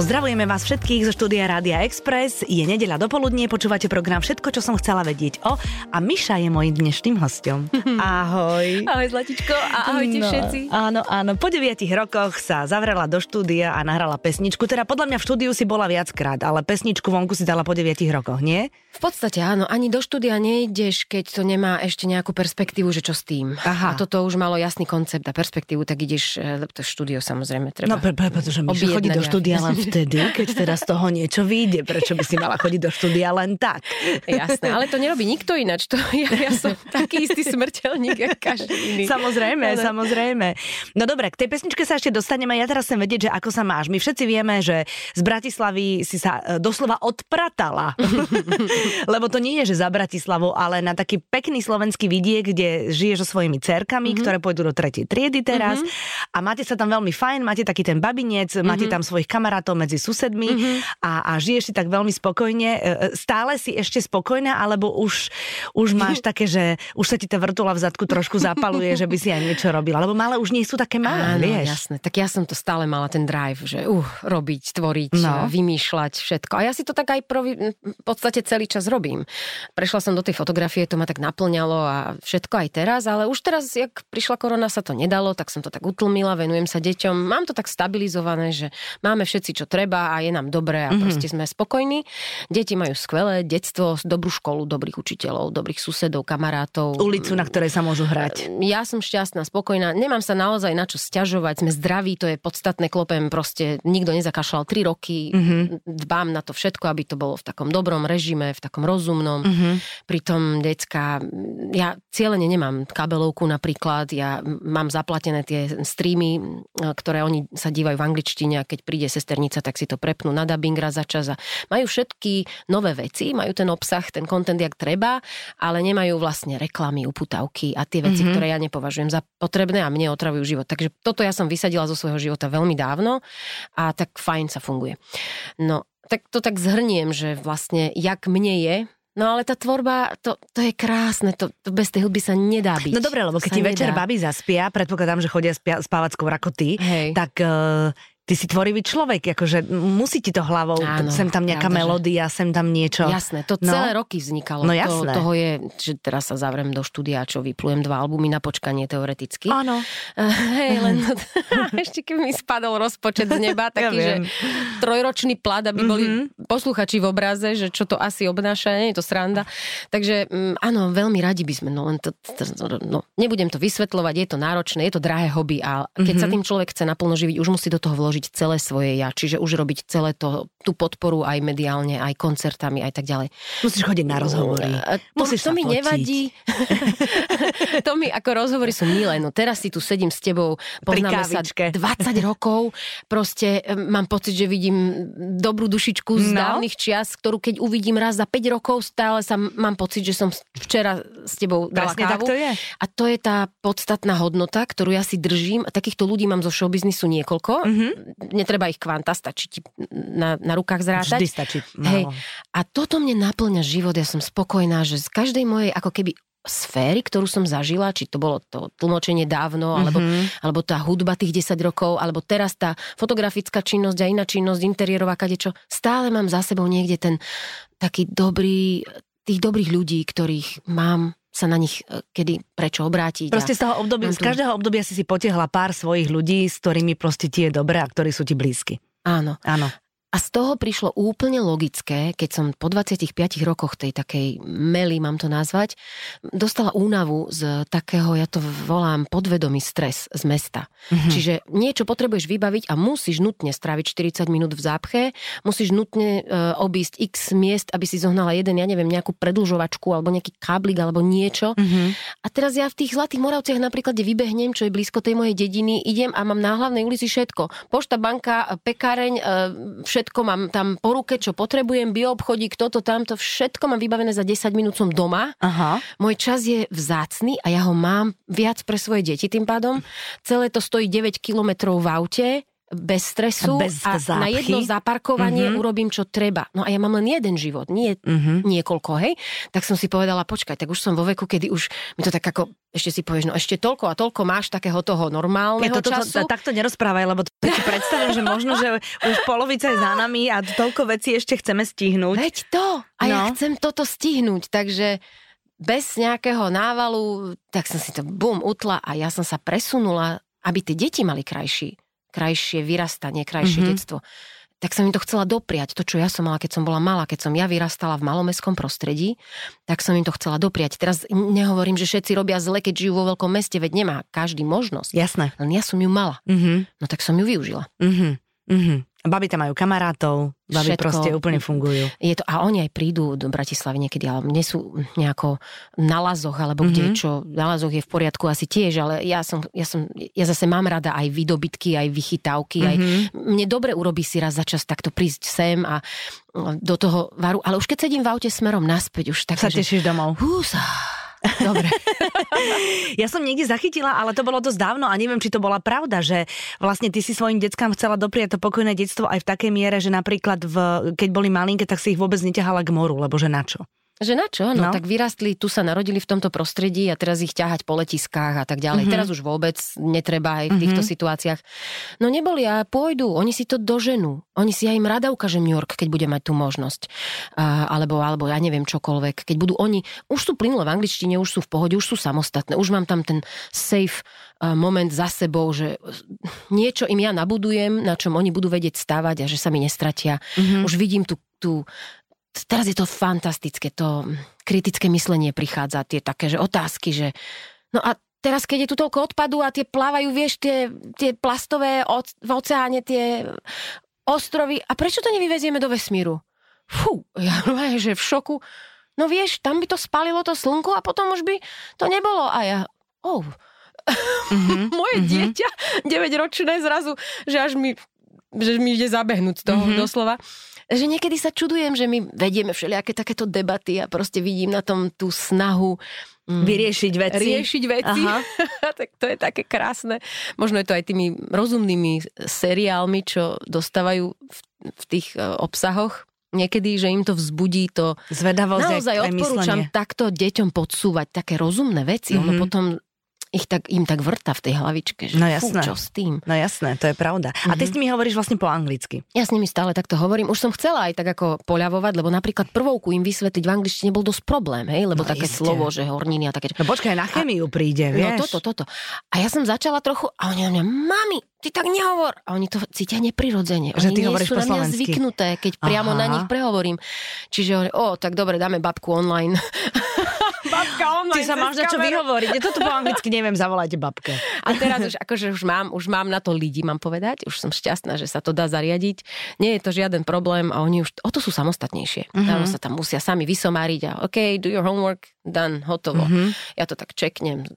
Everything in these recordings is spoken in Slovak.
Pozdravujeme vás všetkých zo štúdia Rádia Express. Je nedeľa dopoludnie, počúvate program Všetko, čo som chcela vedieť o. A Miša je mojím dnešným hostom. Ahoj. Ahoj Zlatičko a ahojte no, všetci. Áno, áno. Po deviatich rokoch sa zavrela do štúdia a nahrala pesničku. Teda podľa mňa v štúdiu si bola viackrát, ale pesničku vonku si dala po deviatich rokoch, nie? V podstate áno. Ani do štúdia nejdeš, keď to nemá ešte nejakú perspektívu, že čo s tým. Aha. A toto už malo jasný koncept a perspektívu, tak ideš, e, to štúdio samozrejme treba. No, pre, pre, pretože Miša chodí do štúdia len vtedy, keď teda z toho niečo vyjde. Prečo by si mala chodiť do štúdia len tak? Jasné, ale to nerobí nikto ináč. To, ja, ja som taký istý smrteľník, ako každý iný. Samozrejme, ale... samozrejme. No dobre, k tej pesničke sa ešte dostaneme. Ja teraz chcem vedieť, že ako sa máš. My všetci vieme, že z Bratislavy si sa e, doslova odpratala. Lebo to nie je, že za Bratislavou, ale na taký pekný slovenský vidiek, kde žiješ so svojimi cerkami, mm-hmm. ktoré pôjdu do tretej triedy teraz. Mm-hmm. A máte sa tam veľmi fajn, máte taký ten babinec, mm-hmm. máte tam svojich kamarátov medzi susedmi mm-hmm. a, a žiješ si tak veľmi spokojne. E, e, stále si ešte spokojná, alebo už, už máš také, že už sa ti tá vrtula v zadku trošku zapaluje, že by si aj niečo robila. Lebo malé už nie sú také malé, Áno, vieš. jasné. Tak ja som to stále mala, ten drive, že uh, robiť, tvoriť, No. vymýšľať všetko. A ja si to tak aj provi, v podstate celý čas robím. Prešla som do tej fotografie, to ma tak naplňalo a všetko aj teraz, ale už teraz, jak prišla korona, sa to nedalo, tak som to tak utlmila, venujem sa deťom. Mám to tak stabilizované, že máme všetci, čo treba a je nám dobré a mm-hmm. proste sme spokojní. Deti majú skvelé detstvo, dobrú školu, dobrých učiteľov, dobrých susedov, kamarátov. Ulicu, na ktorej sa môžu hrať. Ja som šťastná, spokojná, nemám sa naozaj na čo sťažovať, sme zdraví, to je podstatné, klopem proste, nikto nezakašľal 3 roky, mm-hmm. dbám na to všetko, aby to bolo v takom dobrom režime, v takom rozumnom. Mm-hmm. Pritom decka, ja cieľene nemám kabelovku napríklad, ja mám zaplatené tie streamy, ktoré oni sa dívajú v angličtine a keď príde sesternica, tak si to prepnú na dubbing raz za čas a majú všetky nové veci, majú ten obsah, ten content, jak treba, ale nemajú vlastne reklamy, uputavky a tie veci, mm-hmm. ktoré ja nepovažujem za potrebné a mne otravujú život. Takže toto ja som vysadila zo svojho života veľmi dávno a tak fajn sa funguje. No, tak to tak zhrniem, že vlastne jak mne je, No ale tá tvorba, to, to je krásne, to, to bez tej hudby sa nedá byť. No dobre, lebo keď ti večer babi zaspia, predpokladám, že chodia spia, spávať skôr ako ty, Hej. tak uh, ty si tvorivý človek, akože musí ti to hlavou, Áno, sem tam nejaká pravda, že- melódia, sem tam niečo. Jasné, to No. celé roky vznikalo. No To, jasné. toho je, že teraz sa zavrem do štúdia, čo vyplujem dva albumy na počkanie teoreticky. Áno. Hej, len ešte keby mi spadol rozpočet z neba, taký, že viem. trojročný plat, aby boli posluchači v obraze, že čo to asi obnáša, nie je to sranda. Takže mm, áno, veľmi radi by sme, no len to, to, no, nebudem to vysvetľovať, je to náročné, je to drahé hobby a keď sa tým človek chce naplno živiť, už musí do toho vložiť celé svoje ja, čiže už robiť celé to, tú podporu aj mediálne, aj koncertami, aj tak ďalej. Musíš chodiť na rozhovory. A To, Musíš to mi fotiť. nevadí. to mi ako rozhovory sú milé. No teraz si tu sedím s tebou, poznáme sa kávičke. 20 rokov, proste e, mám pocit, že vidím dobrú dušičku z No. dávnych čias, ktorú keď uvidím raz za 5 rokov, stále sa mám pocit, že som včera s tebou dala Presne tak kávu. to je. A to je tá podstatná hodnota, ktorú ja si držím. A takýchto ľudí mám zo showbiznisu niekoľko. Mhm. Mm-hmm. Netreba ich kvanta, stačí ti na, na rukách zrátať. Vždy stačí Hej, málo. a toto mne naplňa život, ja som spokojná, že z každej mojej ako keby sféry, ktorú som zažila, či to bolo to tlmočenie dávno, alebo, Mhm. alebo tá hudba tých 10 rokov, alebo teraz tá fotografická činnosť a iná činnosť, interiérová kadečo, stále mám za sebou niekde ten taký dobrý, tých dobrých ľudí, ktorých mám sa na nich e, kedy prečo obrátiť. Proste z toho obdobia, mám z tu- každého obdobia si si potiahla pár svojich ľudí, s ktorými proste ti je dobré a ktorí sú ti blízky. áno. Áno. A z toho prišlo úplne logické, keď som po 25 rokoch tej takej mely, mám to nazvať, dostala únavu z takého, ja to volám podvedomý stres z mesta. Mm-hmm. Čiže niečo potrebuješ vybaviť a musíš nutne stráviť 40 minút v zápche, musíš nutne e, obísť x miest, aby si zohnala jeden, ja neviem, nejakú predlžovačku alebo nejaký káblik alebo niečo. Mm-hmm. A teraz ja v tých Zlatých Moravciach napríklad, kde vybehnem, čo je blízko tej mojej dediny, idem a mám na hlavnej ulici všetko. Pošta, banka, pekáreň, e, všetko mám tam po ruke, čo potrebujem, bioobchodík, toto, tamto, všetko mám vybavené za 10 minút som doma. Aha. Môj čas je vzácny a ja ho mám viac pre svoje deti tým pádom. Celé to stojí 9 kilometrov v aute, bez stresu A bez a zápchy. na jedno zaparkovanie Mhm. urobím, čo treba. No a ja mám len jeden život, nie Mhm. niekoľko, hej. Tak som si povedala, počkaj, tak už som vo veku, kedy už mi to tak ako, ešte si povieš, no ešte toľko a toľko máš takého toho normálneho Ja to, to, to, času. to, takto nerozprávaj, lebo to si predstavím, že možno, že už polovica je za nami a toľko vecí ešte chceme stihnúť. Veď to! A ja No. chcem toto stihnúť, takže bez nejakého návalu, tak som si to bum utla a ja som sa presunula, aby tie deti mali krajší, krajšie vyrastanie, krajšie Mhm. mm-hmm. detstvo. Tak som im to chcela dopriať, to, čo ja som mala, keď som bola malá, keď som ja vyrastala v malomestskom prostredí, tak som im to chcela dopriať. Teraz nehovorím, že všetci robia zle, keď žijú vo veľkom meste, veď nemá každý možnosť. Jasné. Len ja som ju mala, Mhm. no tak som ju využila. Mhm. Mhm. Baby tam majú kamarátov, baby Všetko. proste úplne fungujú. Je to, a oni aj prídu do Bratislavy niekedy, ale nie sú nejako na lazoch, alebo kde, Mhm. čo na lazoch je v poriadku asi tiež, ale ja som, ja som, ja zase mám rada aj výdobytky, aj vychytávky, aj Mhm. mne dobre urobí si raz za čas takto prísť sem a do toho varu, ale už keď sedím v aute smerom naspäť, už tak, Sa tešíš domov. Húsa. Dobre. Ja som niekde zachytila, ale to bolo dosť dávno a neviem, či to bola pravda, že vlastne ty si svojim deckám chcela dopriať to pokojné detstvo aj v takej miere, že napríklad v, keď boli malinké, tak si ich vôbec neťahala k moru, lebo že na čo? Že na čo? No, No. tak vyrastli, tu sa narodili v tomto prostredí a teraz ich ťahať po letiskách a tak ďalej. Mhm. Teraz už vôbec netreba aj v týchto Mhm. situáciách. No neboli a pôjdu, oni si to doženú. Oni si ja im rada ukážem New York, keď bude mať tú možnosť. A, alebo, alebo ja neviem čokoľvek. Keď budú oni, už sú plynule v angličtine, už sú v pohode, už sú samostatné, už mám tam ten safe moment za sebou, že niečo im ja nabudujem, na čom oni budú vedieť stávať a že sa mi nestratia. Mhm. Už vidím tú, tú teraz je to fantastické, to kritické myslenie prichádza, tie také, že otázky, že no a teraz, keď je tu toľko odpadu a tie plávajú, vieš, tie, tie plastové v oceáne, tie ostrovy, a prečo to nevyvezieme do vesmíru? Fú, ja že v šoku. No vieš, tam by to spalilo to slnko a potom už by to nebolo. A ja, oh, Mhm. moje Mhm. dieťa, 9-ročné zrazu, že až mi, že mi ide zabehnúť z toho Mhm. doslova. Že niekedy sa čudujem, že my vedieme všelijaké takéto debaty a proste vidím na tom tú snahu mm, Vyriešiť veci. riešiť veci. Aha. tak to je také krásne. Možno je to aj tými rozumnými seriálmi, čo dostávajú v, v tých e, obsahoch. Niekedy, že im to vzbudí to Zvedavosť Naozaj aj odporúčam myslenie. takto deťom podsúvať také rozumné veci. Mm-hmm. Ono Mhm. potom ich tak, im tak vrta v tej hlavičke, že No fú, jasné. čo s tým. No jasné, to je pravda. A ty s nimi hovoríš vlastne po anglicky. Ja s nimi stále takto hovorím. Už som chcela aj tak ako poľavovať, lebo napríklad prvouku im vysvetliť v angličtine bol dosť problém, hej? lebo No také iste. slovo, že horniny a také. No počkaj, na chemiu príde, No vieš. toto, toto. A ja som začala trochu, a oni na mňa, mami, ty tak nehovor. A oni to cítia neprirodzene. Že oni ty nie hovoríš sú po na mňa zvyknuté, keď priamo Aha. na nich prehovorím. Čiže o, tak dobre, dáme babku online. Online. Ty sa máš na čo vyhovoriť. Ja toto po anglicky neviem, zavolajte babke. A teraz už, akože už mám, už mám na to lidi, mám povedať. Už som šťastná, že sa to dá zariadiť. Nie je to žiaden problém a oni už, o to sú samostatnejšie. Mhm. Mm-hmm. sa tam musia sami vysomáriť a OK, do your homework, done, hotovo. Mhm. Mm-hmm. Ja to tak čeknem,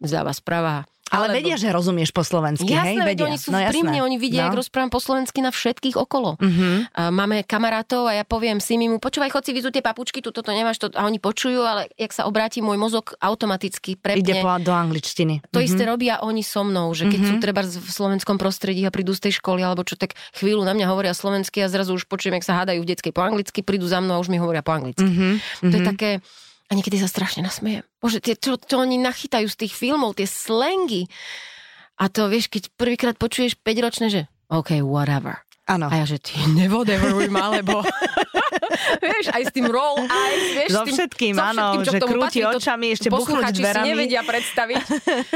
zľava, sprava. Ale vedia, že rozumieš po slovensky, hej? Jasné, veď Vedia. oni sú no, pri mne, oni vidia, no. jak rozprávam po slovensky na všetkých okolo. Mhm. A máme kamarátov a ja poviem si mu, počúvaj, chod si vyzú tie papučky, tu toto nemáš, to, a oni počujú, ale jak sa obráti môj mozog automaticky prepne. Ide po, do angličtiny. To Mhm. isté robia oni so mnou, že keď sú treba v slovenskom prostredí a prídu z tej školy alebo čo, tak chvíľu na mňa hovoria slovensky a zrazu už počujem, jak sa hádajú v detskej po anglicky, prídu za mnou a už mi hovoria po anglicky. Mhm. To je také... A niekedy sa strašne nasmejem. Bože, tie, čo, čo oni nachytajú z tých filmov, tie slangy. A to vieš, keď prvýkrát počuješ 5-ročné, že OK, whatever. Áno. A ja, že ty nevodeveruj ma, lebo... vieš, aj s tým roll eyes, vieš, So s tým, všetkým, so áno, všetkým, čo že krúti patrí, očami, ešte buchnúť dverami. si nevedia predstaviť.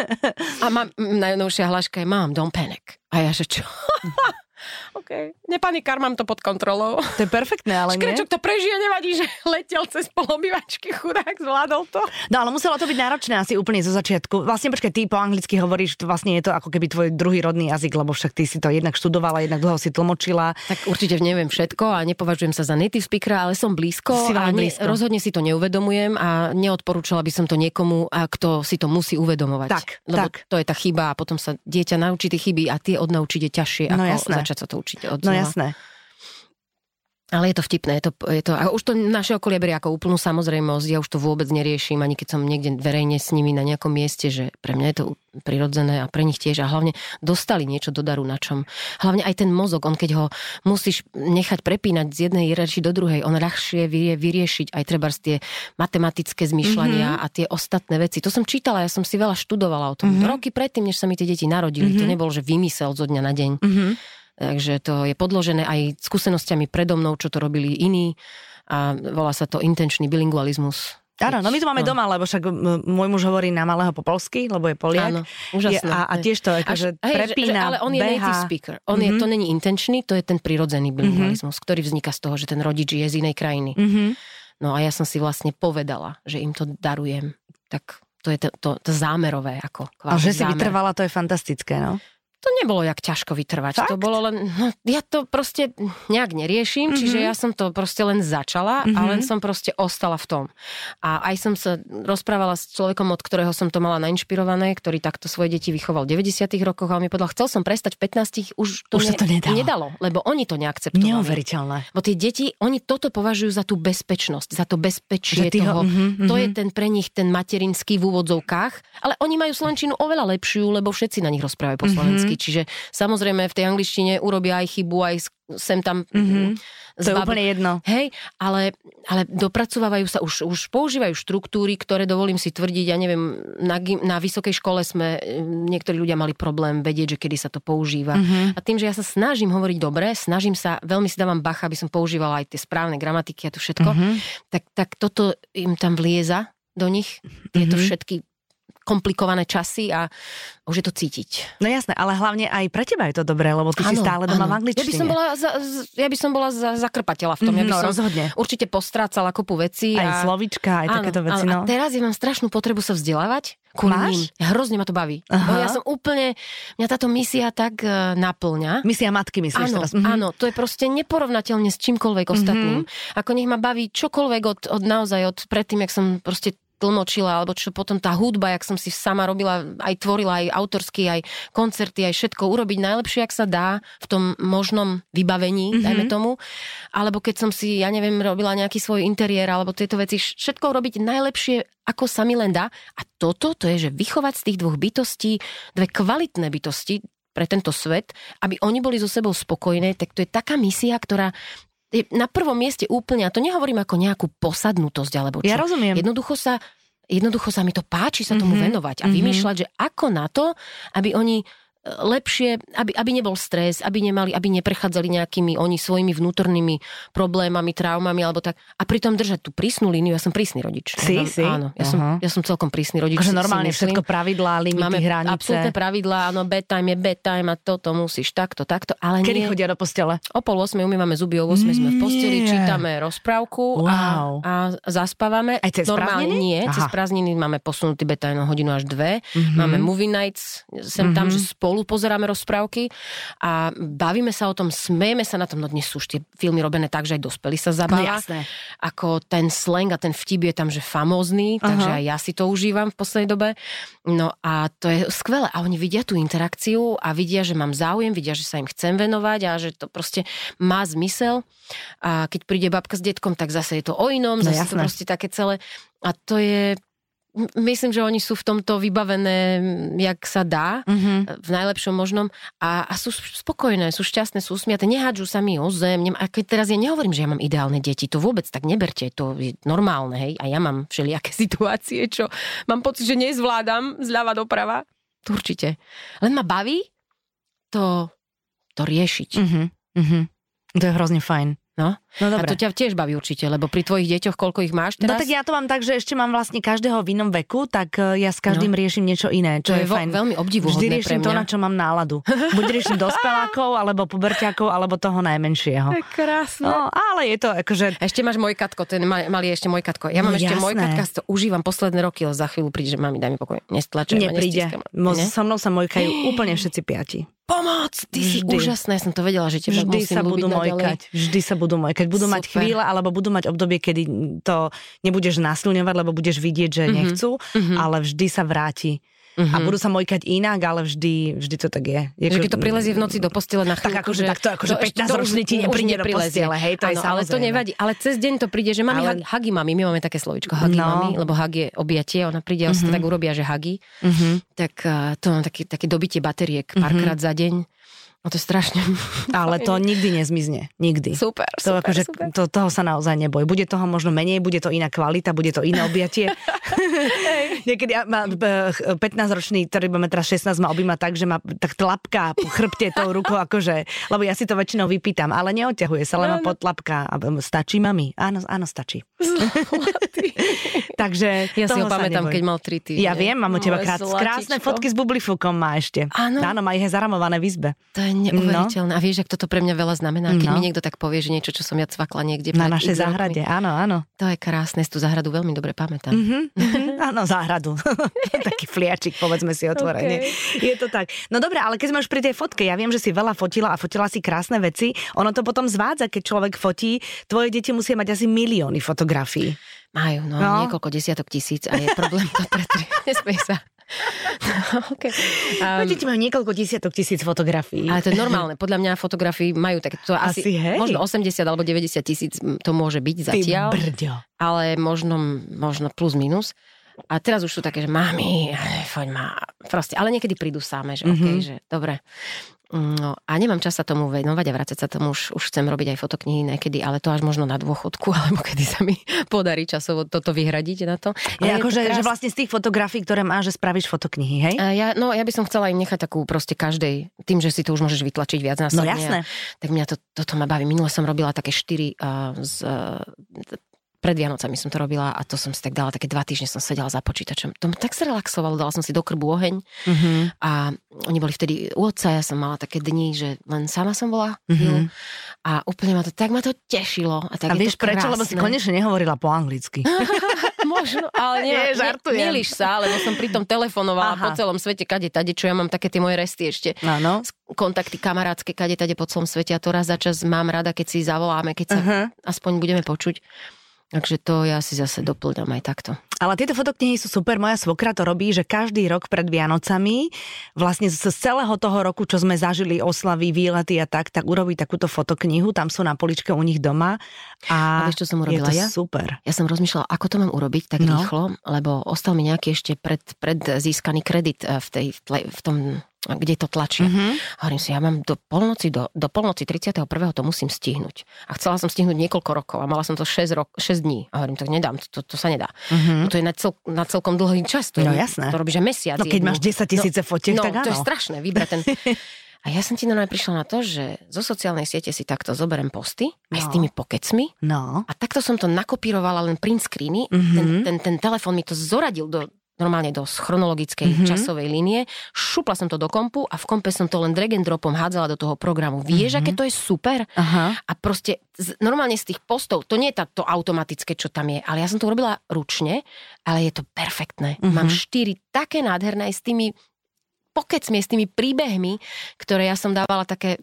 A mám, najnovšia hláška je, mám, don't panic. A ja, že čo? OK, nepanikár, mám to pod kontrolou. To je perfektné, ale nie? Škrečok to prežije, nevadí, že letel cez polobývačky, chudák, zvládol to. No ale muselo to byť náročné asi úplne zo začiatku. Vlastne počkaj, ty po anglicky hovoríš, to vlastne je to ako keby tvoj druhý rodný jazyk, lebo však ty si to jednak študovala, jednak dlho si tlmočila. Tak určite neviem všetko a nepovažujem sa za native speakera, ale som blízko Si a ne, blízko. rozhodne si to neuvedomujem a neodporúčala by som to niekomu, a kto si to musí uvedomovať. Tak, Lebo tak. to je tá chyba a potom sa dieťa naučí tie chyby a tie odnaučiť je ťažšie, No ako jasné. Začať sa to učiť od No znova. jasné. Ale je to vtipné, je to, je to, a už to naše okolie berie ako úplnú samozrejmosť, ja už to vôbec neriešim, ani keď som niekde verejne s nimi na nejakom mieste, že pre mňa je to prirodzené a pre nich tiež a hlavne dostali niečo do daru na čom. Hlavne aj ten mozog, on keď ho musíš nechať prepínať z jednej reči do druhej, on ľahšie vie vyriešiť aj treba tie matematické zmyšľania mm-hmm. a tie ostatné veci. To som čítala, ja som si veľa študovala o tom. Mm-hmm. Roky predtým, než sa mi tie deti narodili, mm-hmm. to nebol, že vymysel zo dňa na deň. Mm-hmm Takže to je podložené aj skúsenosťami predo mnou, čo to robili iní a volá sa to intenčný bilingualizmus. Áno, no my to máme no. doma, lebo však môj muž hovorí na malého po polsky, lebo je Poliak. Áno, úžasné. Je, a, a tiež to akože prepína, že, Ale on je beha. native speaker. On mm-hmm. je, mhm. to není intenčný, to je ten prirodzený bilingualizmus, mm-hmm. ktorý vzniká z toho, že ten rodič je z inej krajiny. Mm-hmm. No a ja som si vlastne povedala, že im to darujem. Tak to je to, to, to zámerové. Ako, a že si zámer. vytrvala, to je fantastické, no? To nebolo jak ťažko vytrvať. Fakt? To bolo len, no, ja to proste nejak neriešim, mm-hmm. čiže ja som to proste len začala mm-hmm. a len som proste ostala v tom. A aj som sa rozprávala s človekom, od ktorého som to mala nainšpirované, ktorý takto svoje deti vychoval v 90 rokoch a on mi povedal, chcel som prestať v 15 už to, už ne, to nedalo. nedalo, lebo oni to neakceptovali. Neuveriteľné. Bo tie deti, oni toto považujú za tú bezpečnosť, za to bezpečie toho. mm-hmm, to je ten pre nich ten materinský v úvodzovkách, ale oni majú slovenčinu oveľa lepšiu, lebo všetci na nich rozprávajú po slovensky. Mm-hmm. Čiže samozrejme v tej angličtine urobia aj chybu, aj sem tam mm-hmm. To je úplne jedno. Hej, ale, ale dopracovávajú sa, už, už používajú štruktúry, ktoré dovolím si tvrdiť, ja neviem, na, na vysokej škole sme, niektorí ľudia mali problém vedieť, že kedy sa to používa. Mm-hmm. A tým, že ja sa snažím hovoriť dobre, snažím sa, veľmi si dávam bacha, aby som používala aj tie správne gramatiky a to všetko, mm-hmm. tak, tak toto im tam vlieza do nich, tieto mm-hmm. všetky komplikované časy a už je to cítiť. No jasné, ale hlavne aj pre teba je to dobré, lebo ty ano, si stále doma ano. v angličtine. Ja by som bola, za, ja by som bola za, zakrpateľa v tom. Ja by no, som rozhodne. Určite postrácala kopu veci. Aj a... slovička, aj ano, takéto veci. No. A teraz ja mám strašnú potrebu sa vzdelávať. Máš? Ním. Hrozne ma to baví. Ja som úplne, mňa táto misia tak uh, naplňa. Misia matky myslíš áno, teraz? Mhm. Áno, to je proste neporovnateľne s čímkoľvek ostatným. Mhm. Ako nech ma baví čokoľvek od, od naozaj od predtým, jak som proste tlmočila, alebo čo potom tá hudba, jak som si sama robila, aj tvorila, aj autorsky, aj koncerty, aj všetko, urobiť najlepšie, ak sa dá v tom možnom vybavení, mm-hmm. dajme tomu. Alebo keď som si, ja neviem, robila nejaký svoj interiér, alebo tieto veci, všetko robiť najlepšie, ako sa mi len dá. A toto, to je, že vychovať z tých dvoch bytostí, dve kvalitné bytosti, pre tento svet, aby oni boli so sebou spokojné, tak to je taká misia, ktorá je na prvom mieste úplne, a to nehovorím ako nejakú posadnutosť alebo čo. Ja rozumiem. Jednoducho sa, jednoducho sa mi to páči sa tomu mm-hmm. venovať a mm-hmm. vymýšľať, že ako na to, aby oni lepšie, aby, aby nebol stres, aby nemali, aby neprechádzali nejakými oni svojimi vnútornými problémami, traumami alebo tak. A pritom držať tú prísnu líniu, ja som prísny rodič. Si, si? Áno, ja, uh-huh. som, ja som celkom prísny rodič. Akože normálne všetko pravidlá, limity, Máme hranice. absolútne pravidlá, áno, bedtime je bedtime a toto musíš takto, takto, ale Kedy nie. chodia do postele? O pol 8 umývame zuby, o 8 nie. sme v posteli, čítame rozprávku wow. a, a zaspávame. Aj cez Normálne prázdniny? nie, Aha. cez prázdniny máme posunutý bedtime hodinu až dve. Mm-hmm. Máme movie nights, sem mm-hmm. tam, že spolu pozeráme rozprávku rozprávky a bavíme sa o tom, smejeme sa na tom, no dnes sú už tie filmy robené tak, že aj dospelí sa zabáva. No, Ako ten slang a ten vtip je tam, že famózny, uh-huh. takže aj ja si to užívam v poslednej dobe. No a to je skvelé. A oni vidia tú interakciu a vidia, že mám záujem, vidia, že sa im chcem venovať a že to proste má zmysel. A keď príde babka s detkom, tak zase je to o inom, no, zase jasné. to proste také celé. A to je Myslím, že oni sú v tomto vybavené, jak sa dá, mm-hmm. v najlepšom možnom a, a sú spokojné, sú šťastné, sú usmiaté, nehádžu sa mi o zem. A keď teraz ja nehovorím, že ja mám ideálne deti, to vôbec tak neberte, to je normálne, hej. A ja mám všelijaké situácie, čo mám pocit, že nezvládam zľava doprava. To určite. Len ma baví to, to riešiť. Mm-hmm. Mm-hmm. To je hrozne fajn. No, no dobre. A to ťa tiež baví určite, lebo pri tvojich deťoch, koľko ich máš no teraz? No tak ja to mám tak, že ešte mám vlastne každého v inom veku, tak e, ja s každým no. riešim niečo iné, čo to je, je fajn. veľmi obdivuhodné Vždy riešim to, na čo mám náladu. Buď riešim dospelákov, alebo puberťakov, alebo toho najmenšieho. Je krásne. No, ale je to akože... Ešte máš môj katko, ten malý je ešte môj katko. Ja mám no, ešte môj katka, to užívam posledné roky, ale za chvíľu príde, že mami, daj mi pokoj, nestlačujem Nepríde. Ne? So mnou sa mojkajú úplne všetci piati pomoc, ty Vždy. si úžasná, ja som to vedela, že teba Vždy sa budú mojkať, vždy sa budú mojkať. Budú Super. mať chvíle, alebo budú mať obdobie, kedy to nebudeš násilňovať, lebo budeš vidieť, že mm-hmm. nechcú, mm-hmm. ale vždy sa vráti a budú sa mojkať inak, ale vždy, vždy to tak je. Je, že keď to prilezie v noci do postele na chvíľu. Tak akože, tak to akože 15 ročný ti nepríde do postele, hej, to ano, je ale to nevadí. Ale cez deň to príde, že mami, ale... hagi mami, my máme také slovičko, hagi no. mami, lebo hag je objatie, ona príde a uh-huh. tak urobia, že hagi. Uh-huh. Tak uh, to mám také, také dobitie bateriek párkrát uh-huh. za deň. No to je strašne. Ale to nikdy nezmizne. Nikdy. Super, to super, akože, super. To, toho sa naozaj neboj. Bude toho možno menej, bude to iná kvalita, bude to iné objatie. Niekedy má 15-ročný, ktorý máme teraz 16, ma objíma tak, že ma tak tlapká po chrbte tou rukou, akože, lebo ja si to väčšinou vypýtam, ale neodťahuje sa, len ma podtlapká. Stačí mami? Áno, áno, stačí. Takže ja si ho pamätám, keď mal 3 týždne. Ja viem, mám u teba krát, krásne fotky s bublifukom má ešte. Áno. Áno, má ich zaramované v izbe. To je neuveriteľné. No. A vieš, ak toto pre mňa veľa znamená, keď no. mi niekto tak povie, že niečo, čo som ja cvakla niekde. Na našej záhrade, áno, áno. To je krásne, tú záhradu veľmi dobre pamätám. Mm-hmm, áno, záhradu. Taký fliačik, povedzme si otvorene. Okay. Je to tak. No dobre, ale keď sme už pri tej fotke, ja viem, že si veľa fotila a fotila si krásne veci. Ono to potom zvádza, keď človek fotí. Tvoje deti musia mať asi milióny fotografií. Majú, no, no. niekoľko desiatok tisíc a je problém to pretri. Nesmej sa. okay. um, Deti majú niekoľko desiatok tisíc fotografií. Ale to je normálne. Podľa mňa fotografii majú tak to asi, asi hej. možno 80 alebo 90 tisíc to môže byť zatiaľ. Ty Ale možno, možno plus minus. A teraz už sú také, že mami, foď ma, proste, ale niekedy prídu sáme, že mm-hmm. okay, že dobre. No a nemám čas sa tomu venovať a vrácať sa tomu, už, už chcem robiť aj fotoknihy niekedy, ale to až možno na dôchodku, alebo kedy sa mi podarí časovo toto vyhradiť na to. Je akože, krás... že vlastne z tých fotografií, ktoré máš, že spravíš fotoknihy, hej? A ja, no ja by som chcela im nechať takú proste každej, tým, že si to už môžeš vytlačiť viac na No jasné. Tak mňa to, toto ma baví. Minule som robila také štyri uh, z, uh, pred Vianocami som to robila a to som si tak dala, také dva týždne som sedela za počítačom. To tak sa relaxovalo, dala som si do krbu oheň mm-hmm. a oni boli vtedy u otca, ja som mala také dni, že len sama som bola mm-hmm. a úplne ma to, tak ma to tešilo. A, tak a vieš prečo, lebo si konečne nehovorila po anglicky. Možno, ale nie, nie, žartujem. Milíš sa, lebo som pri tom telefonovala Aha. po celom svete, kade tade, čo ja mám také tie moje resty ešte. Áno. Kontakty kamarátske, kade tade po celom svete a to raz za čas mám rada, keď si zavoláme, keď sa uh-huh. aspoň budeme počuť. Takže to ja si zase doplňam aj takto. Ale tieto fotoknihy sú super. Moja svokra to robí, že každý rok pred Vianocami, vlastne z celého toho roku, čo sme zažili oslavy, výlety a tak, tak urobí takúto fotoknihu. Tam sú na poličke u nich doma. A, a vieš, čo som urobila je to ja? super. Ja som rozmýšľala, ako to mám urobiť tak no. rýchlo, lebo ostal mi nejaký ešte pred, pred získaný kredit eh, v, tej, v tom kde to tlačia. Mm-hmm. Hovorím si, ja mám do polnoci, do, do polnoci 31. to musím stihnúť. A chcela som stihnúť niekoľko rokov a mala som to 6, rok, 6 dní. A hovorím, tak nedám, to, to sa nedá. Mm-hmm. To je na, cel, na celkom dlhý čas. To no je, jasné. To robíš aj mesiac. No keď jednu. máš 10 tisíce no, fotiek, no, tak áno. to je strašné, vybrať ten... A ja som ti normálne prišla na to, že zo sociálnej siete si takto zoberiem posty, aj no. s tými pokecmi. No. A takto som to nakopírovala len print screeny. Mm-hmm. Ten, ten, ten telefon mi to zoradil do, normálne do chronologickej mm-hmm. časovej línie, šupla som to do kompu a v kompe som to len drag and dropom hádzala do toho programu. Vieš, mm-hmm. aké to je super? Aha. A proste z, normálne z tých postov, to nie je to automatické, čo tam je, ale ja som to urobila ručne, ale je to perfektné. Mm-hmm. Mám štyri také nádherné s tými pokecmi, s tými príbehmi, ktoré ja som dávala také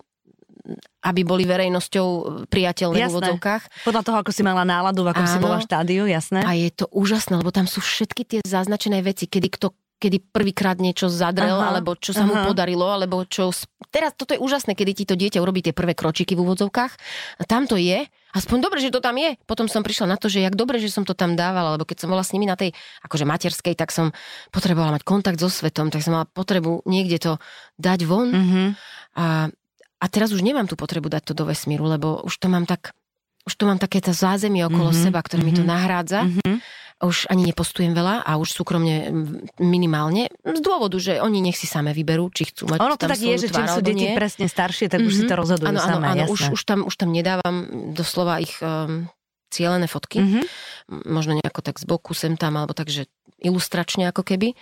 aby boli verejnosťou priateľné jasné. v úvodzovkách. Podľa toho, ako si mala náladu, v akom Áno. si bola štádiu, jasné. A je to úžasné, lebo tam sú všetky tie zaznačené veci, kedy kto kedy prvýkrát niečo zadrel, aha, alebo čo sa aha. mu podarilo, alebo čo... Teraz toto je úžasné, kedy ti to dieťa urobí tie prvé kročiky v úvodzovkách. A tam to je. Aspoň dobre, že to tam je. Potom som prišla na to, že jak dobre, že som to tam dávala, lebo keď som bola s nimi na tej akože materskej, tak som potrebovala mať kontakt so svetom, tak som mala potrebu niekde to dať von. Mm-hmm. A a teraz už nemám tú potrebu dať to do vesmíru, lebo už to mám tak, už to mám také to zázemie okolo mm-hmm, seba, ktoré mm-hmm, mi to mhm. nahrádza. Mm-hmm. Už ani nepostujem veľa a už súkromne minimálne. Z dôvodu, že oni nech si same vyberú, či chcú mať Ono to tak je, že čím sú deti nie. presne staršie, tak mm-hmm. už si to mhm. rozhodujú ano, samé. Áno, už, už, tam, už tam nedávam doslova ich um, cielené fotky. Mm-hmm. Možno nejako tak z boku sem tam, alebo tak, že ilustračne ako keby,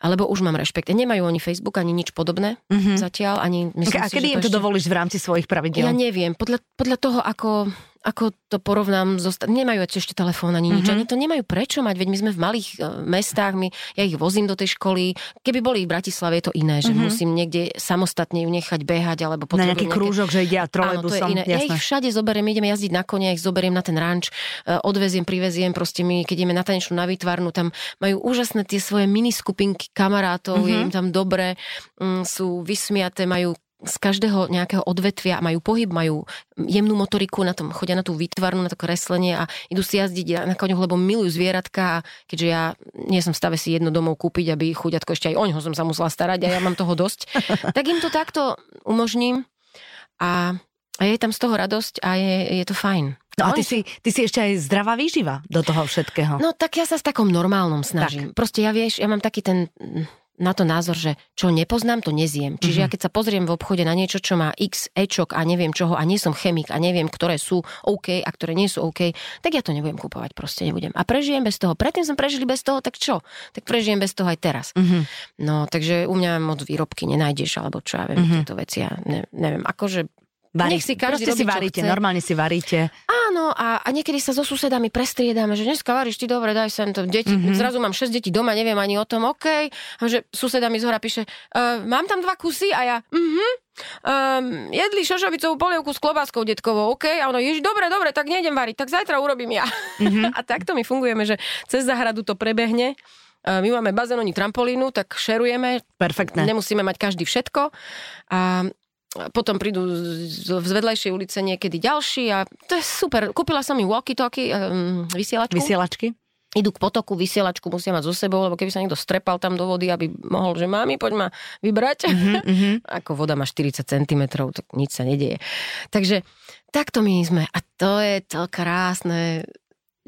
alebo už mám rešpekt. Nemajú oni Facebook ani nič podobné mm-hmm. zatiaľ. Ani, myslím a, si, kedy im to ešte... dovolíš v rámci svojich pravidel? Ja neviem. Podľa, podľa toho, ako, ako to porovnám, so, nemajú ešte telefón ani nič, mm-hmm. oni to nemajú prečo mať, veď my sme v malých uh, mestách, my, ja ich vozím do tej školy, keby boli v Bratislave, je to iné, že mm-hmm. musím niekde samostatne ju nechať behať, alebo Na nejaký nejaké... krúžok, že ide a trolejbusom. Áno, to je iné. Ja ich všade zoberiem, ideme jazdiť na kone, ja ich zoberiem na ten ranč, uh, odveziem, priveziem, proste my, keď ideme na tanečnú na výtvarnu, tam majú úžasné tie svoje mini skupinky kamarátov, mm-hmm. je im tam dobre, um, sú vysmiaté, majú z každého nejakého odvetvia majú pohyb, majú jemnú motoriku, na tom chodia na tú výtvarnu, na to kreslenie a idú si jazdiť na koňoch, lebo milujú zvieratka a keďže ja nie som v stave si jedno domov kúpiť, aby chuďatko ešte aj o ňoho som sa musela starať a ja mám toho dosť, tak im to takto umožním a, a je tam z toho radosť a je, je to fajn. No a ty si, ty si ešte aj zdravá výživa do toho všetkého. No tak ja sa s takom normálnom snažím. Tak. Proste ja vieš, ja mám taký ten na to názor, že čo nepoznám, to nezjem. Čiže mm-hmm. ja keď sa pozriem v obchode na niečo, čo má x ečok a neviem čoho a nie som chemik a neviem, ktoré sú OK a ktoré nie sú OK, tak ja to nebudem kupovať, proste nebudem. A prežijem bez toho. Predtým som prežili bez toho, tak čo? Tak prežijem bez toho aj teraz. Mm-hmm. No, takže u mňa moc výrobky nenájdeš, alebo čo ja viem, mm-hmm. tieto veci. Ja ne, neviem, akože Varí, Nech si každý si varíte, normálne si varíte. Áno, a, a niekedy sa so susedami prestriedame, že dneska varíš ty dobre, daj sem to deti. Mm-hmm. Zrazu mám 6 detí doma, neviem ani o tom, OK. A že suseda mi zhora píše, uh, mám tam dva kusy a ja, mhm. Um, jedli šošovicovú polievku s klobáskou detkovou, OK? A ono, ježi, dobre, dobre, tak nejdem variť, tak zajtra urobím ja. Mm-hmm. a takto my fungujeme, že cez zahradu to prebehne. my máme bazén, oni trampolínu, tak šerujeme. Perfektne. Nemusíme mať každý všetko. A potom prídu z, vedlejšej ulice niekedy ďalší a to je super. Kúpila som im walkie-talkie, um, vysielačku. Vysielačky? idú k potoku, vysielačku musia mať so sebou, lebo keby sa niekto strepal tam do vody, aby mohol, že mami, poď ma vybrať. Mm-hmm. Ako voda má 40 cm, tak nič sa nedieje. Takže takto my sme. A to je to krásne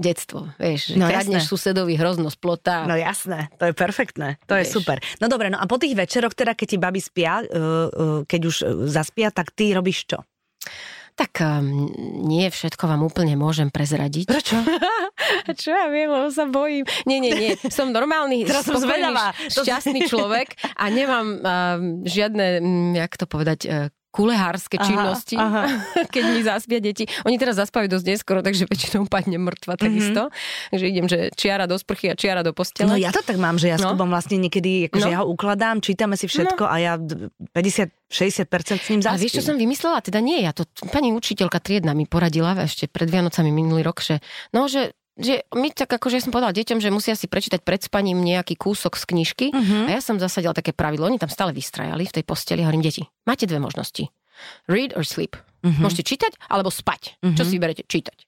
detstvo, vieš, no, kradneš susedovi hrozno z plota. No jasné, to je perfektné, to vieš. je super. No dobre, no a po tých večeroch teda, keď ti babi spia, uh, uh, keď už zaspia, tak ty robíš čo? Tak um, nie všetko vám úplne môžem prezradiť. Prečo? Čo ja viem, lebo sa bojím. Nie, nie, nie. Som normálny, Teraz som zvedavá. šťastný človek a nemám um, žiadne, um, jak to povedať, uh, kulehárske činnosti, aha, aha. keď mi zaspia deti. Oni teraz zaspajú dosť neskoro, takže väčšinou padne mŕtva mhm. takisto. Mm-hmm. Takže idem, že čiara do sprchy a čiara do postele. No ja to tak mám, že ja s no. vlastne niekedy, akože no. ja ho ukladám, čítame si všetko no. a ja 50-60% s ním zaspím. A vieš, čo som vymyslela? Teda nie, ja to, pani učiteľka triedna mi poradila ešte pred Vianocami minulý rok, že no, že že my tak akože ja som povedala deťom, že musia si prečítať pred spaním nejaký kúsok z knižky uh-huh. a ja som zasadila také pravidlo, oni tam stále vystrajali v tej posteli hovorím, deti, máte dve možnosti. Read or sleep. Uh-huh. Môžete čítať alebo spať. Uh-huh. Čo si vyberete? Čítať.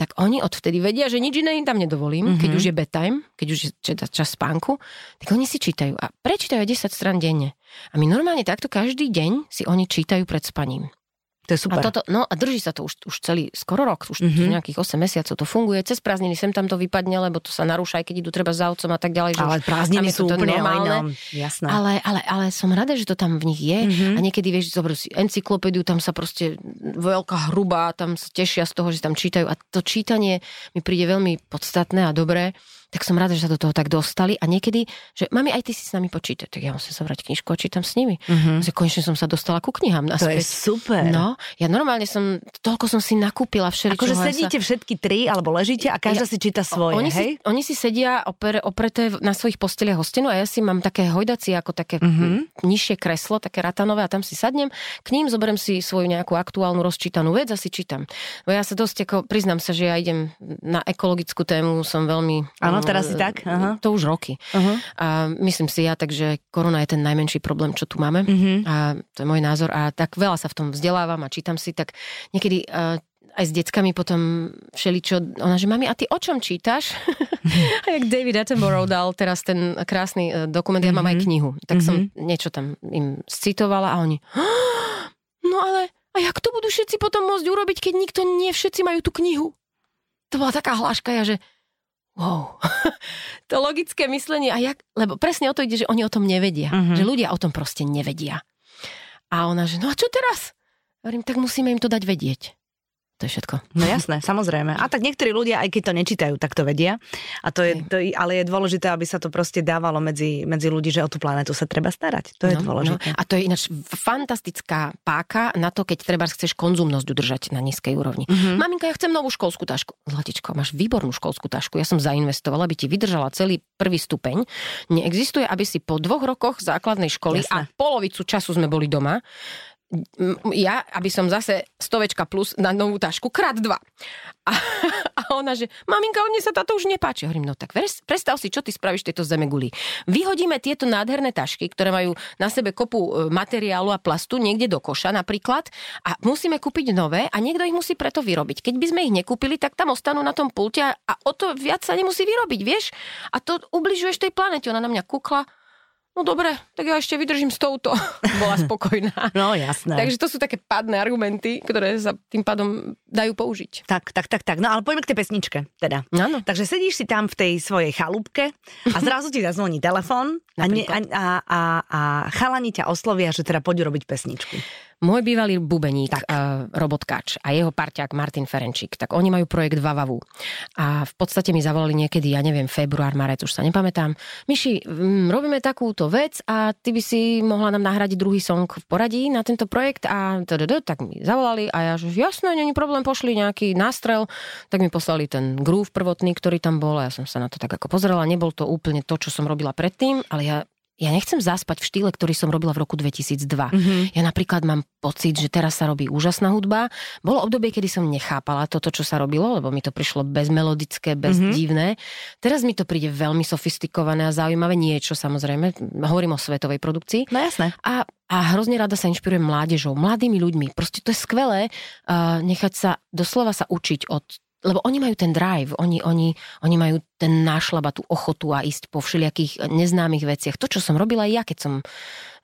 Tak oni odvtedy vedia, že nič iné im tam nedovolím, uh-huh. keď už je bedtime, keď už je čas spánku, tak oni si čítajú a prečítajú 10 stran denne. A my normálne takto každý deň si oni čítajú pred spaním. To je super. A, toto, no a drží sa to už, už celý skoro rok, už mm-hmm. nejakých 8 mesiacov to funguje. Cez prázdniny sem tam to vypadne, lebo to sa narúša, aj keď idú treba za otcom a tak ďalej. Že ale prázdniny sú úplne normálne. Jasné. Ale, ale, ale som rada, že to tam v nich je. Mm-hmm. A niekedy vieš, zoberú si encyklopédiu, tam sa proste veľká hrubá, tam sa tešia z toho, že tam čítajú. A to čítanie mi príde veľmi podstatné a dobré tak som rada, že sa do toho tak dostali a niekedy, že mami, aj ty si s nami počítať, tak ja musím sa vrať knižku a čítam s nimi. Mm-hmm. Že konečne som sa dostala ku knihám naspäť. To je super. No, ja normálne som, toľko som si nakúpila všeličo. Akože sedíte sa... všetky tri, alebo ležíte a každá ja, si číta svoje, oni hej? Si, oni si sedia opre, opreté na svojich posteliach hostenu a ja si mám také hojdacie, ako také mm-hmm. nižšie kreslo, také ratanové a tam si sadnem. K ním zoberiem si svoju nejakú aktuálnu rozčítanú vec a si čítam. Bo ja sa dosť, ako, priznám sa, že ja idem na ekologickú tému, som veľmi... Áno, teraz si tak? Aha. To už roky. Uh-huh. A myslím si ja, takže korona je ten najmenší problém, čo tu máme. Uh-huh. A to je môj názor. A tak veľa sa v tom vzdelávam a čítam si, tak niekedy uh, aj s deckami potom všeličo, ona, že mami, a ty o čom čítaš? a jak David Attenborough dal teraz ten krásny uh, dokument, ja mám aj knihu, tak som niečo tam im scitovala a oni, no ale a jak to budú všetci potom môcť urobiť, keď nikto, nie všetci majú tú knihu? To bola taká hláška, ja, že wow, to logické myslenie, a jak, lebo presne o to ide, že oni o tom nevedia, uh-huh. že ľudia o tom proste nevedia. A ona, že no a čo teraz? Hovorím, tak musíme im to dať vedieť. To je všetko. No jasné, samozrejme. A tak niektorí ľudia, aj keď to nečítajú, tak to vedia. A to je, to, ale je dôležité, aby sa to proste dávalo medzi, medzi ľudí, že o tú planetu sa treba starať. To je no, dôležité. No. A to je ináč fantastická páka na to, keď treba chceš konzumnosť udržať na nízkej úrovni. Mm-hmm. Maminka, ja chcem novú školskú tašku. Zlatičko, máš výbornú školskú tašku. Ja som zainvestovala, aby ti vydržala celý prvý stupeň. Neexistuje, aby si po dvoch rokoch základnej školy Jasne. a polovicu času sme boli doma, ja, aby som zase stovečka plus na novú tašku, krát dva. A, a ona, že maminka, mne sa táto už nepáči. Hovorím, no tak predstav si, čo ty spravíš tejto zeme guli. Vyhodíme tieto nádherné tašky, ktoré majú na sebe kopu e, materiálu a plastu niekde do koša napríklad a musíme kúpiť nové a niekto ich musí preto vyrobiť. Keď by sme ich nekúpili, tak tam ostanú na tom pulte a, o to viac sa nemusí vyrobiť, vieš? A to ubližuješ tej planete. Ona na mňa kukla no dobre, tak ja ešte vydržím s touto. Bola spokojná. No jasné. Takže to sú také padné argumenty, ktoré sa tým pádom dajú použiť. Tak, tak, tak, tak. No ale poďme k tej pesničke teda. Áno. Takže sedíš si tam v tej svojej chalúbke a zrazu ti zazvoní telefon a, a, a, a, a chalani ťa oslovia, že teda poď robiť pesničku môj bývalý bubeník, tak. Uh, robotkáč a jeho parťák Martin Ferenčík, tak oni majú projekt Vavavu. A v podstate mi zavolali niekedy, ja neviem, február, marec, už sa nepamätám. Myši, m, robíme takúto vec a ty by si mohla nám nahradiť druhý song v poradí na tento projekt a tdd, tak mi zavolali a ja, že jasné, není problém, pošli nejaký nástrel, tak mi poslali ten groove prvotný, ktorý tam bol a ja som sa na to tak ako pozrela. Nebol to úplne to, čo som robila predtým, ale ja ja nechcem zaspať v štýle, ktorý som robila v roku 2002. Mm-hmm. Ja napríklad mám pocit, že teraz sa robí úžasná hudba. Bolo obdobie, kedy som nechápala toto, čo sa robilo, lebo mi to prišlo bezmelodické, bezdivné. Mm-hmm. Teraz mi to príde veľmi sofistikované a zaujímavé niečo, samozrejme. Hovorím o svetovej produkcii. No jasné. A, a hrozne rada sa inšpirujem mládežou, mladými ľuďmi. Proste to je skvelé uh, nechať sa, doslova sa učiť od lebo oni majú ten drive, oni, oni, oni majú ten nášlaba, tú ochotu a ísť po všelijakých neznámych veciach. To, čo som robila aj ja, keď som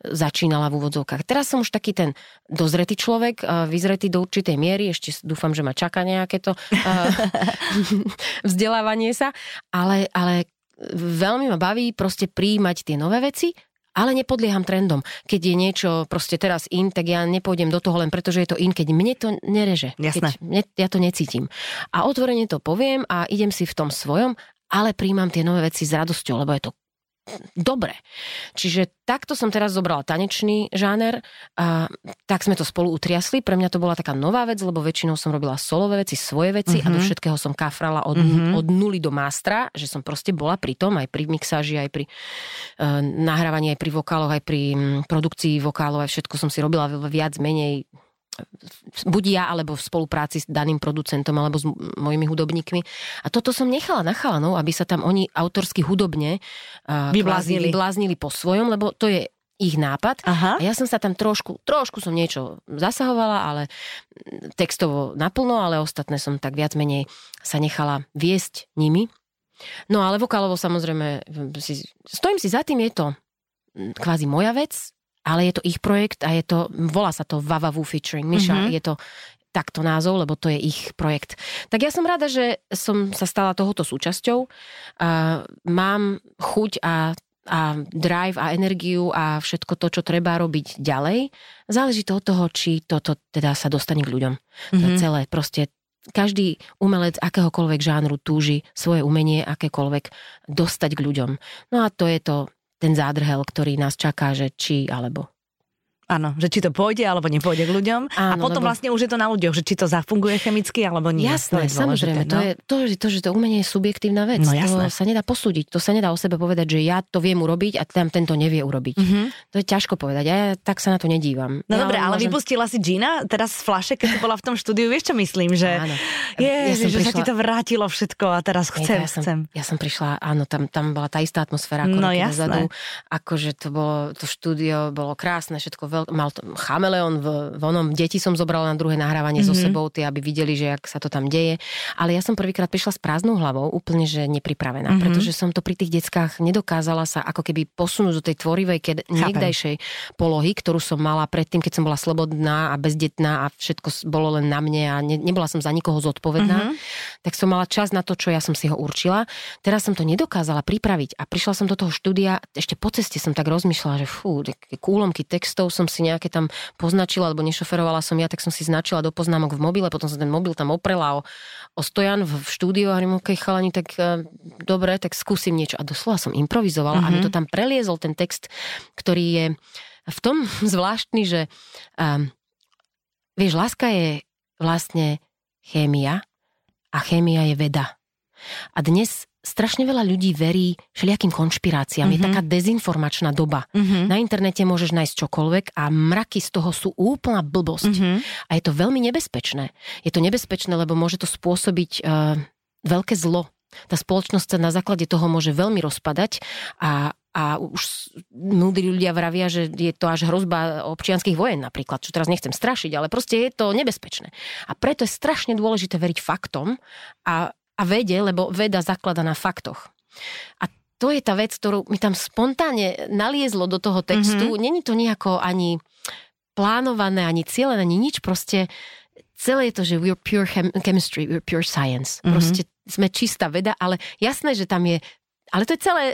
začínala v úvodzovkách. Teraz som už taký ten dozretý človek, vyzretý do určitej miery, ešte dúfam, že ma čaká nejaké to vzdelávanie sa, ale, ale veľmi ma baví proste príjmať tie nové veci ale nepodlieham trendom. Keď je niečo proste teraz in, tak ja nepôjdem do toho len preto, že je to in, keď mne to nereže. Jasné. Keď mne, ja to necítim. A otvorene to poviem a idem si v tom svojom, ale príjmam tie nové veci s radosťou, lebo je to dobre. Čiže takto som teraz zobrala tanečný žáner a tak sme to spolu utriasli. Pre mňa to bola taká nová vec, lebo väčšinou som robila solové veci, svoje veci mm-hmm. a do mhm. všetkého som kafrala od, mm-hmm. od nuly do mástra, že som proste bola pri tom, aj pri mixáži, aj pri uh, nahrávaní, aj pri vokáloch, aj pri um, produkcii vokálov, aj všetko som si robila viac, menej buď ja, alebo v spolupráci s daným producentom, alebo s mojimi hudobníkmi. A toto som nechala na chalanov, aby sa tam oni autorsky hudobne uh, vybláznili. vybláznili po svojom, lebo to je ich nápad. Aha. A ja som sa tam trošku, trošku som niečo zasahovala, ale textovo naplno, ale ostatné som tak viac menej sa nechala viesť nimi. No ale vokálovo samozrejme, si, stojím si za tým, je to kvázi moja vec, ale je to ich projekt a je to, volá sa to Vavavu featuring Miša, mm-hmm. je to takto názov, lebo to je ich projekt. Tak ja som rada, že som sa stala tohoto súčasťou. Uh, mám chuť a a drive a energiu a všetko to, čo treba robiť ďalej. Záleží to od toho, či toto teda sa dostane k ľuďom. Mm-hmm. To celé proste každý umelec akéhokoľvek žánru túži svoje umenie akékoľvek dostať k ľuďom. No a to je to ten zádrhel, ktorý nás čaká, že či alebo. Áno, že či to pôjde alebo nepôjde k ľuďom. Áno, a potom lebo... vlastne už je to na ľuďoch, že či to zafunguje chemicky alebo nie. Jasné, to samozrejme. No? To, je, to, že, to, že to umenie je subjektívna vec. No, jasné. To sa nedá posúdiť. To sa nedá o sebe povedať, že ja to viem urobiť a tam tento nevie urobiť. Mm-hmm. To je ťažko povedať. Ja tak sa na to nedívam. No ja dobre, ale môžem... vypustila si Gina teraz z flaše, keď si bola v tom štúdiu. Vieš, čo myslím? Že, áno. Je, ja že, prišla... že sa ti to vrátilo všetko a teraz chcem, ja som, chcem. Ja som prišla, áno, tam, tam bola tá istá atmosféra ako no, jasné. Akože to bolo, to štúdio bolo krásne, všetko veľ, mal to, chameleon v, v onom, deti som zobrala na druhé nahrávanie mm-hmm. so mhm. sebou, tie, aby videli, že ak sa to tam deje. Ale ja som prvýkrát prišla s prázdnou hlavou, úplne, že nepripravená, mm-hmm. pretože som to pri tých deckách nedokázala sa ako keby posunúť do tej tvorivej, keď niekdajšej polohy, ktorú som mala predtým, keď som bola slobodná a bezdetná a všetko bolo len na mne a ne, nebola som za nikoho zodpovedná. Mm-hmm. Tak som mala čas na to, čo ja som si ho určila. Teraz som to nedokázala pripraviť a prišla som do toho štúdia, ešte po ceste som tak rozmýšľala, že fú, kúlomky textov som si nejaké tam poznačila, alebo nešoferovala som ja, tak som si značila do poznámok v mobile, potom som ten mobil tam oprela o, o stojan v, v štúdiu a hovorím, ok, chalani, tak uh, dobre, tak skúsim niečo. A doslova som improvizovala mm-hmm. a mi to mhm. tam preliezol ten text, ktorý je v tom zvláštny, že um, vieš, láska je vlastne chémia, a chémia je veda. A dnes strašne veľa ľudí verí všelijakým konšpiráciám. Mm-hmm. Je mhm. taká dezinformačná doba. Mm-hmm. Na internete môžeš nájsť čokoľvek a mraky z toho sú úplná blbosť. Mm-hmm. A je to veľmi nebezpečné. Je to nebezpečné, lebo môže to spôsobiť uh, veľké zlo. Tá spoločnosť sa na základe toho môže veľmi rozpadať a a už múdri ľudia vravia, že je to až hrozba občianských vojen napríklad, čo teraz nechcem strašiť, ale proste je to nebezpečné. A preto je strašne dôležité veriť faktom a, a vede, lebo veda zaklada na faktoch. A to je tá vec, ktorú mi tam spontánne naliezlo do toho textu. Mm-hmm. Není to nejako ani plánované, ani cieľené, ani nič. Proste celé je to, že we're pure chem- chemistry, we're pure science. Mm-hmm. Proste sme čistá veda, ale jasné, že tam je ale to je celé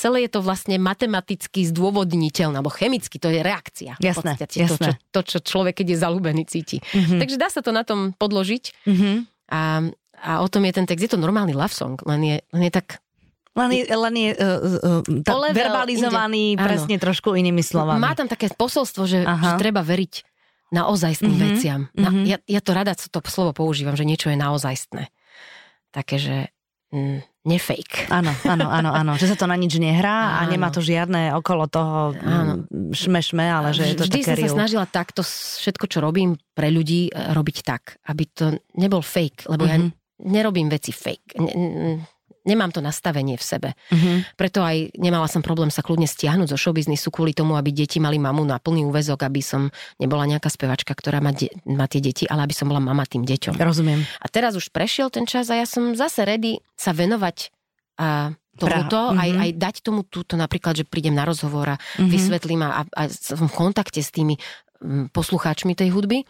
celé je to vlastne matematicky zdôvodniteľné, alebo chemicky, to je reakcia. Jasné, podstate, jasné. To, čo, to, čo človek, keď je zalúbený, cíti. Mm-hmm. Takže dá sa to na tom podložiť. Mm-hmm. A, a o tom je ten text. Je to normálny love song, len je, len je tak len je, len je uh, uh, verbalizovaný inde. presne Áno. trošku inými slovami. Má tam také posolstvo, že, že treba veriť naozajstným mm-hmm. veciam. Na, mm-hmm. ja, ja to rada to slovo používam, že niečo je naozajstné. Také, že mm, nefake. Áno, áno, áno, áno. Že sa to na nič nehrá áno. a nemá to žiadne okolo toho áno. šmešme, ale že je to Vždy také som sa snažila takto všetko, čo robím pre ľudí, e, robiť tak, aby to nebol fake, lebo mm-hmm. ja mhm. nerobím veci fake nemám to nastavenie v sebe. Mm-hmm. Preto aj nemala som problém sa kľudne stiahnuť zo showbiznisu kvôli tomu, aby deti mali mamu na plný úvezok, aby som nebola nejaká spevačka, ktorá má, de- má tie deti, ale aby som bola mama tým deťom. Rozumiem. A teraz už prešiel ten čas a ja som zase ready sa venovať a tomuto, mm-hmm. aj, aj dať tomu túto napríklad, že prídem na rozhovor a mm-hmm. vysvetlím a, a som v kontakte s tými poslucháčmi tej hudby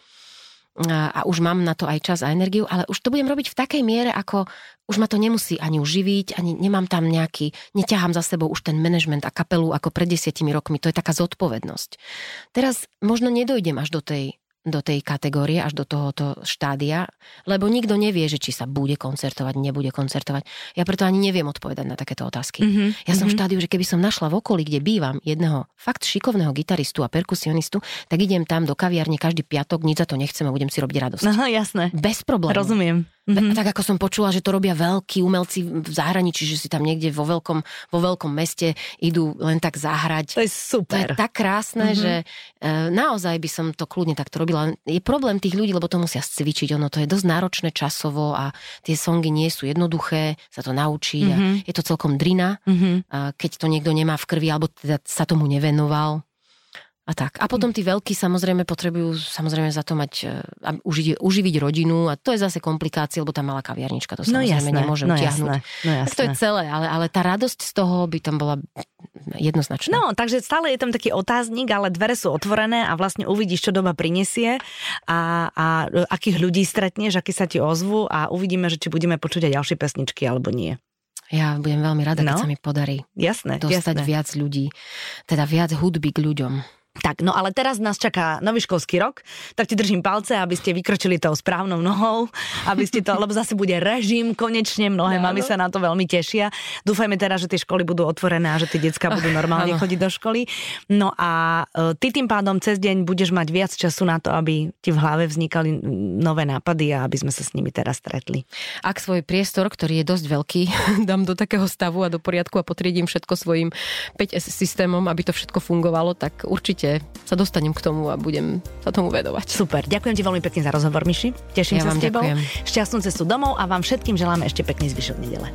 a, už mám na to aj čas a energiu, ale už to budem robiť v takej miere, ako už ma to nemusí ani uživiť, ani nemám tam nejaký, neťahám za sebou už ten management a kapelu ako pred desiatimi rokmi, to je taká zodpovednosť. Teraz možno nedojdem až do tej do tej kategórie, až do tohoto štádia, lebo nikto nevie, že či sa bude koncertovať, nebude koncertovať. Ja preto ani neviem odpovedať na takéto otázky. Mm-hmm. Ja som mm-hmm. v štádiu, že keby som našla v okolí, kde bývam, jedného fakt šikovného gitaristu a perkusionistu, tak idem tam do kaviarne každý piatok, nič za to nechcem a budem si robiť radosť. Aha, jasné. Bez problémov. Rozumiem. Mm-hmm. Tak ako som počula, že to robia veľkí umelci v zahraničí, že si tam niekde vo veľkom, vo veľkom meste idú len tak zahrať. To je super. To je tak krásne, mm-hmm. že e, naozaj by som to kľudne takto robila. Je problém tých ľudí, lebo to musia cvičiť. Ono to je dosť náročné časovo a tie songy nie sú jednoduché, sa to naučí mm-hmm. a mhm. je to celkom drina, mm-hmm. a keď to niekto nemá v krvi alebo teda sa tomu nevenoval. A tak. A potom tí veľkí samozrejme potrebujú samozrejme za to mať, uh, užiť, uživiť rodinu a to je zase komplikácia, lebo tá malá kaviarnička to no samozrejme jasné, nemôže no utiahnuť. Jasné, no jasné. Tak to je celé, ale, ale tá radosť z toho by tam bola jednoznačná. No, takže stále je tam taký otáznik, ale dvere sú otvorené a vlastne uvidíš, čo doba prinesie a, a akých ľudí stretneš, akí sa ti ozvu a uvidíme, že či budeme počuť aj ďalšie pesničky alebo nie. Ja budem veľmi rada, no? keď sa mi podarí jasné, dostať jasné. viac ľudí, teda viac hudby k ľuďom. Tak, no ale teraz nás čaká nový školský rok, tak ti držím palce, aby ste vykročili tou správnou nohou, aby ste to, lebo zase bude režim konečne, mnohé no, mami sa na to veľmi tešia. Dúfajme teraz, že tie školy budú otvorené a že tie decka budú normálne chodiť do školy. No a e, ty tým pádom cez deň budeš mať viac času na to, aby ti v hlave vznikali nové nápady a aby sme sa s nimi teraz stretli. Ak svoj priestor, ktorý je dosť veľký, dám do takého stavu a do poriadku a potriedím všetko svojim 5S systémom, aby to všetko fungovalo, tak určite určite sa dostanem k tomu a budem sa tomu vedovať. Super, ďakujem ti veľmi pekne za rozhovor, Miši. Teším ja sa s tebou. Ďakujem. Šťastnú cestu domov a vám všetkým želáme ešte pekný zvyšok nedele.